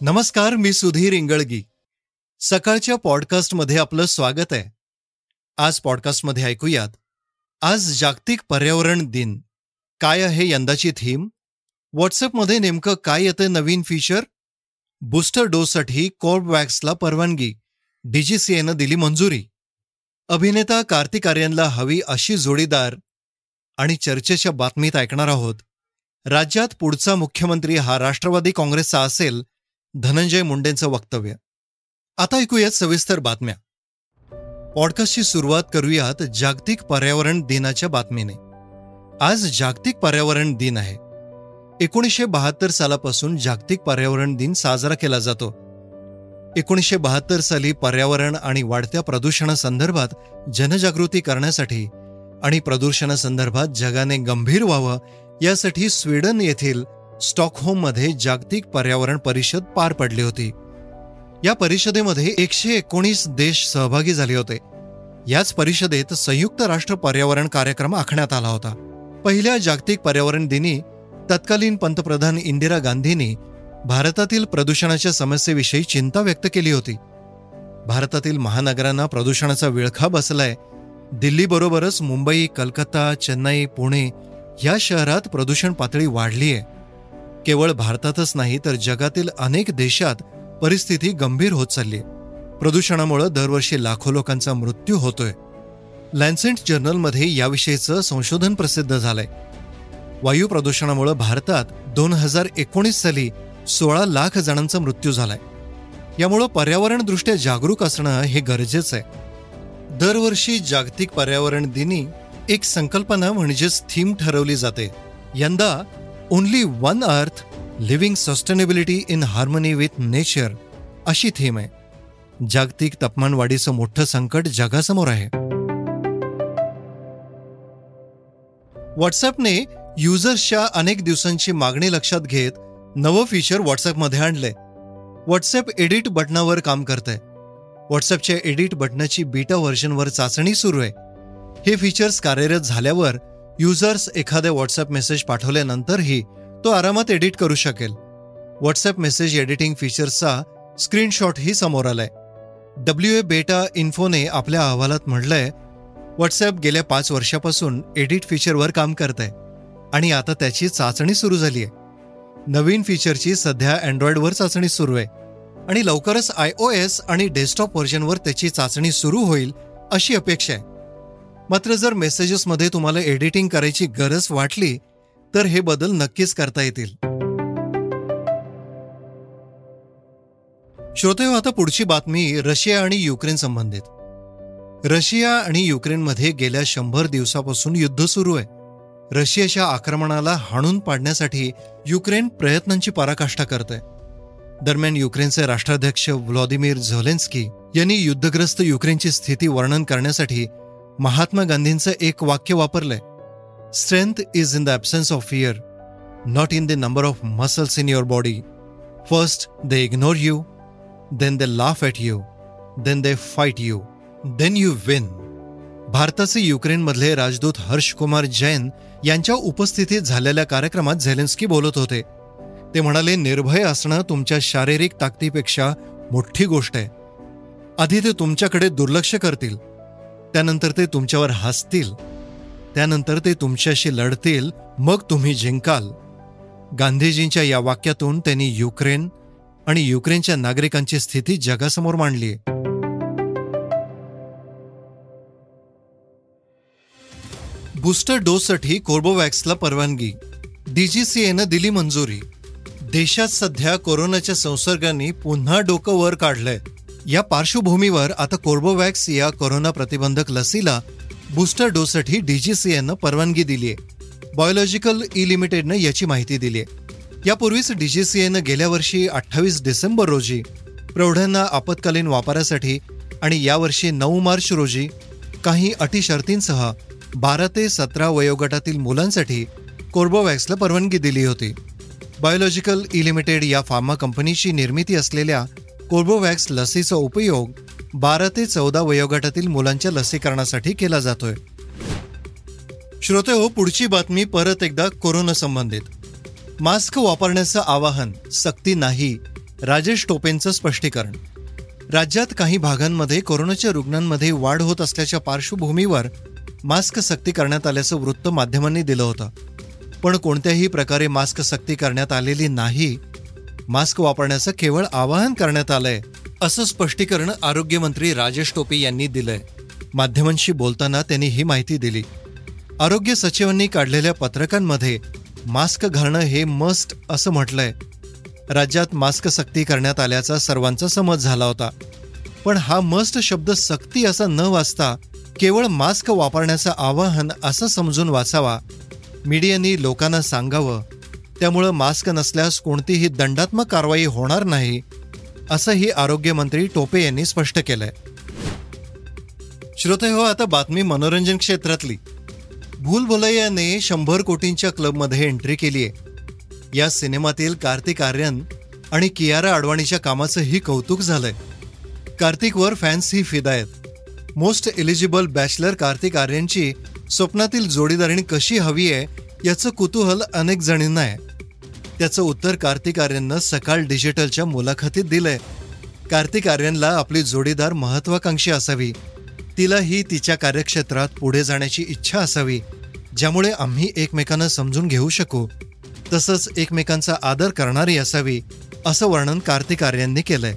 नमस्कार मी सुधीर इंगळगी. सकाळच्या पॉडकास्टमध्ये आपलं स्वागत आहे. आज पॉडकास्टमध्ये ऐकूयात आज जागतिक पर्यावरण दिन. काय आहे यंदाची थीम? व्हॉट्सअपमध्ये नेमकं काय येतं नवीन फीचर बूस्टर डोससाठी कोर्बवॅक्सला परवानगी. डीजीसीएनं दिली मंजुरी. अभिनेता कार्तिक आर्यनला हवी अशी जोडीदार. आणि चर्चेच्या बातमीत ऐकणार आहोत. राज्यात पुढचा मुख्यमंत्री हा राष्ट्रवादी काँग्रेसचा असेल धनंजय मुंडेंचं वक्तव्य. आता ऐकूयात सविस्तर बातम्या. पॉडकास्टची सुरुवात करूयात जागतिक पर्यावरण दिनाच्या बातमीने. आज जागतिक पर्यावरण दिन आहे. एकोणीसशे बहात्तर सालापासून जागतिक पर्यावरण दिन साजरा केला जातो. एकोणीसशे बहात्तर साली पर्यावरण आणि वाढत्या प्रदूषणासंदर्भात जनजागृती करण्यासाठी आणि प्रदूषणासंदर्भात जगाने गंभीर व्हावं यासाठी स्वीडन येथील स्टॉकहोममध्ये जागतिक पर्यावरण परिषद पार पडली होती. या परिषदेमध्ये एकशे एकोणीस देश सहभागी झाले होते. याच परिषदेत संयुक्त राष्ट्र पर्यावरण कार्यक्रम आखण्यात आला होता. पहिल्या जागतिक पर्यावरण दिनी तत्कालीन पंतप्रधान इंदिरा गांधींनी भारतातील प्रदूषणाच्या समस्येविषयी चिंता व्यक्त केली होती. भारतातील महानगरांना प्रदूषणाचा विळखा बसलाय. दिल्लीबरोबरच मुंबई कलकत्ता चेन्नई पुणे या शहरात प्रदूषण पातळी वाढली आहे केवळ भारतातच नाही तर जगातील अनेक देशात परिस्थिती गंभीर होत चालली. प्रदूषणामुळे दरवर्षी लाखो लोकांचा मृत्यू होतोय. लॅन्सेंट जर्नलमध्ये याविषयीचं संशोधन प्रसिद्ध झालंय. वायू प्रदूषणामुळे भारतात दोन हजार एकोणीस साली सोळा लाख जणांचा मृत्यू झालाय. यामुळं पर्यावरणदृष्ट्या जागरूक असणं हे गरजेचं आहे दरवर्षी जागतिक पर्यावरण दिनी एक संकल्पना म्हणजेच थीम ठरवली जाते. यंदा only one earth living sustainability in harmony with nature अशी थीम आहे. जागतिक तापमानवाढीचं मोठं संकट जगासमोर आहे. व्हॉट्सअपने युजर्सच्या अनेक दिवसांची मागणी लक्षात घेत नवं फीचर व्हॉट्सअपमध्ये आणलंय. व्हॉट्सअप एडिट बटनावर काम करतंय. व्हॉट्सअपच्या एडिट बटनाची बीटा व्हर्जनवर चाचणी सुरू आहे. हे फीचर्स कार्यरत झाल्यावर युजर्स एखादे व्हॉट्सअप मेसेज पाठवल्यानंतरही तो आरामात एडिट करू शकेल. व्हॉट्सअप मेसेज एडिटिंग फीचर्सचा स्क्रीनशॉटही समोर आलाय. डब्ल्यू ए बेटा इन्फोने आपल्या अहवालात म्हटलंय व्हॉट्सअप गेल्या पाच वर्षापासून एडिट फीचरवर काम करत आहे आणि आता त्याची चाचणी सुरू झाली आहे नवीन फीचरची सध्या अँड्रॉइडवर चाचणी सुरू आहे आणि लवकरच आय ओ एस आणि डेस्कटॉप व्हर्जनवर त्याची चाचणी सुरू होईल अशी अपेक्षा आहे. मात्र जर मेसेजेसमध्ये तुम्हाला एडिटिंग करायची गरज वाटली तर हे बदल नक्कीच करता येतील. श्रोते हो, आता पुढची बातमी रशिया आणि युक्रेन संबंधित. रशिया आणि युक्रेनमध्ये गेल्या शंभर दिवसापासून युद्ध सुरू आहे. रशियाच्या आक्रमणाला हाणून पाडण्यासाठी युक्रेन प्रयत्नांची पराकाष्ठा करत आहे दरम्यान युक्रेनचे राष्ट्राध्यक्ष व्लादिमीर झोलेन्स्की यांनी युद्धग्रस्त युक्रेनची स्थिती वर्णन करण्यासाठी महात्मा गांधींचं एक वाक्य वापरलंय. Strength is in the absence of fear not in the number of muscles in your body first they ignore you then they laugh at you then they fight you then you win भारताचे युक्रेनमधले राजदूत हर्षकुमार जैन यांच्या उपस्थितीत झालेल्या कार्यक्रमात Zelensky बोलत होते. ते म्हणाले निर्भय असणं तुमच्या शारीरिक ताकदीपेक्षा मोठी गोष्ट आहे. आधी ते तुमच्याकडे दुर्लक्ष करतील. त्यानंतर ते तुमच्यावर हसतील. त्यानंतर ते तुमच्याशी लढतील. मग तुम्ही जिंकाल. गांधीजींच्या या वाक्यातून त्यांनी युक्रेन आणि युक्रेनच्या नागरिकांची स्थिती जगासमोर मांडली बूस्टर डोससाठी कोर्बोवॅक्सला परवानगी. डीजीसीएनं दिली मंजुरी. देशात सध्या कोरोनाच्या संसर्गाने पुन्हा डोकं वर काढलंय. या पार्श्वभूमीवर आता कोर्बोवॅक्स या कोरोना प्रतिबंधक लसीला बूस्टर डोससाठी डीजीसीएनं परवानगी दिली आहे बायोलॉजिकल ई लिमिटेडनं याची माहिती दिली आहे यापूर्वीच डीजीसीएनं गेल्या वर्षी अठ्ठावीस डिसेंबर रोजी प्रौढांना आपत्कालीन वापरासाठी आणि यावर्षी नऊ मार्च रोजी काही अटी शर्तींसह बारा ते सतरा वयोगटातील मुलांसाठी कोर्बोवॅक्सला परवानगी दिली होती. बायोलॉजिकल ई लिमिटेड या फार्मा कंपनीची निर्मिती असलेल्या कोर्बोवॅक्स लसीचा उपयोग बारा ते चौदा वयोगटातील मुलांच्या लसीकरणासाठी केला जातोय. श्रोते हो पुढची बातमी परत एकदा कोरोना संबंधित. मास्क वापरण्याचं आवाहन सक्ती नाही राजेश टोपेंचं स्पष्टीकरण. राज्यात काही भागांमध्ये कोरोनाच्या रुग्णांमध्ये वाढ होत असल्याच्या पार्श्वभूमीवर मास्क सक्ती करण्यात आल्याचं वृत्त माध्यमांनी दिलं होतं. पण कोणत्याही प्रकारे मास्क सक्ती करण्यात आलेली नाही मास्क वापरण्याचं केवळ आवाहन करण्यात आलंय असं स्पष्टीकरण आरोग्यमंत्री राजेश टोपे यांनी दिलंय. माध्यमांशी बोलताना त्यांनी ही माहिती दिली. आरोग्य सचिवांनी काढलेल्या पत्रकांमध्ये मास्क घालणं हे मस्ट असं म्हटलंय. राज्यात मास्क सक्ती करण्यात आल्याचा सर्वांचा समज झाला होता. पण हा मस्ट शब्द सक्ती असा न वाचता केवळ मास्क वापरण्याचं आवाहन असं समजून वाचावा मीडियानी लोकांना सांगावं त्यामुळं मास्क नसल्यास कोणतीही दंडात्मक कारवाई होणार नाही असंही आरोग्यमंत्री टोपे यांनी स्पष्ट केलंय. श्रोते हो आता बातमी मनोरंजन क्षेत्रातली. भूल भुलैयाने शंभर कोटींच्या क्लबमध्ये एंट्री केली आहे. या सिनेमातील कार्तिक आर्यन आणि कियारा अडवाणीच्या कामाचंही कौतुक झालंय. कार्तिकवर फॅन्स ही फिदा आहेत. मोस्ट एलिजिबल बॅचलर कार्तिक आर्यनची स्वप्नातील जोडीदारीण कशी हवी आहे याचं कुतूहल अनेक जणींना आहे. त्याचं उत्तर कार्तिक आर्यननं सकाळ डिजिटलच्या मुलाखतीत दिलंय. कार्तिक आर्यनला आपली जोडीदार महत्वाकांक्षी असावी. तिलाही तिच्या कार्यक्षेत्रात पुढे जाण्याची इच्छा असावी ज्यामुळे आम्ही एकमेकांना समजून घेऊ शकू. तसंच एकमेकांचा आदर करणारी असावी असं वर्णन कार्तिक आर्यांनी केलंय.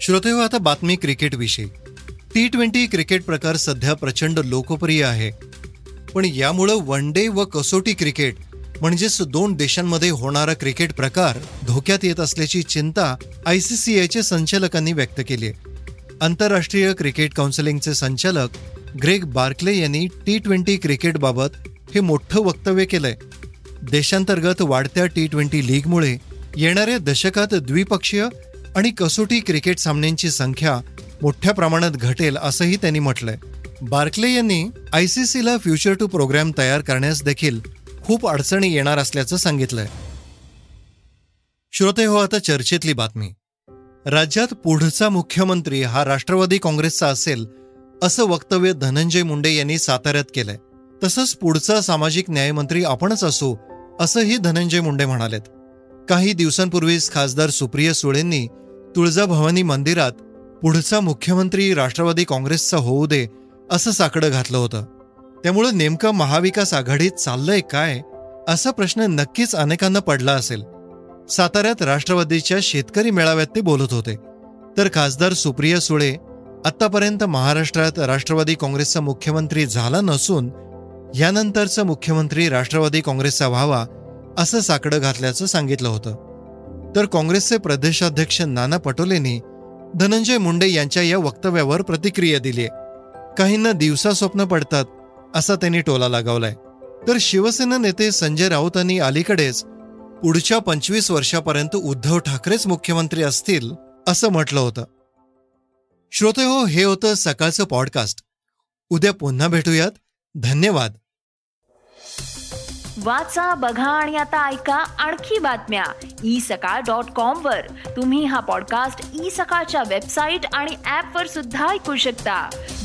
श्रोते हो, आता बातमी क्रिकेटविषयी. टी ट्वेंटी क्रिकेट प्रकार सध्या प्रचंड लोकप्रिय आहे. पण यामुळं वन डे व कसोटी क्रिकेट म्हणजेच दोन देशांमध्ये होणारा क्रिकेट प्रकार धोक्यात येत असल्याची चिंता आयसीसीआयच्या संचालकांनी व्यक्त केली आहे. आंतरराष्ट्रीय क्रिकेट काउन्सिलिंगचे संचालक ग्रेग बार्कले यांनी टी ट्वेंटी क्रिकेटबाबत हे मोठं वक्तव्य केलंय. देशांतर्गत वाढत्या टी ट्वेंटी लीगमुळे येणाऱ्या दशकात द्विपक्षीय आणि कसोटी क्रिकेट सामन्यांची संख्या मोठ्या प्रमाणात घटेल असंही त्यांनी म्हटलंय. बार्कले यांनी आयसीसीला फ्युचर टू प्रोग्राम तयार करण्यास देखील खूप अडचणी येणार असल्याचं सांगितलंय. श्रोते हो आता चर्चेतली बातमी. राज्यात पुढचा मुख्यमंत्री हा राष्ट्रवादी काँग्रेसचा असेल असं वक्तव्य धनंजय मुंडे यांनी साताऱ्यात केलंय. तसंच पुढचा सामाजिक न्यायमंत्री आपणच असू असंही धनंजय मुंडे म्हणालेत. काही दिवसांपूर्वीच खासदार सुप्रिया सुळेंनी तुळजाभवानी मंदिरात पुढचा मुख्यमंत्री राष्ट्रवादी काँग्रेसचा होऊ दे असं साकडं घातलं होतं. त्यामुळं नेमकं महाविकास आघाडीत चाललंय काय असा प्रश्न नक्कीच अनेकांना पडला असेल. साताऱ्यात राष्ट्रवादीच्या शेतकरी मेळाव्यात ते बोलत होते. तर खासदार सुप्रिया सुळे आत्तापर्यंत महाराष्ट्रात राष्ट्रवादी काँग्रेसचा मुख्यमंत्री झाला नसून यानंतरचा मुख्यमंत्री राष्ट्रवादी काँग्रेसचा व्हावा असं साकडं घातल्याचं सांगितलं होतं. तर काँग्रेसचे प्रदेशाध्यक्ष नाना पटोलेंनी धनंजय मुंडे यांच्या या वक्तव्यावर प्रतिक्रिया दिली काहींना दिवसा स्वप्न पडतात असा त्यांनी टोला लगावलाय. तर शिवसेना नेते संजय राऊतांनी अलीकडेच पुढच्या पंचवीस वर्षापर्यंत उद्धव ठाकरेच मुख्यमंत्री असतील असं म्हटलं होतं. श्रोते हो हे होतं सकाळचं पॉडकास्ट. उद्या पुन्हा भेटूयात. धन्यवाद. वाचा बघा आणि आता ऐका आणखी बातम्या. ई सकाळ डॉट कॉम वर. तुम्ही हा पॉडकास्ट ई सकाळच्या वेबसाईट आणि ऍप वर सुद्धा ऐकू शकता.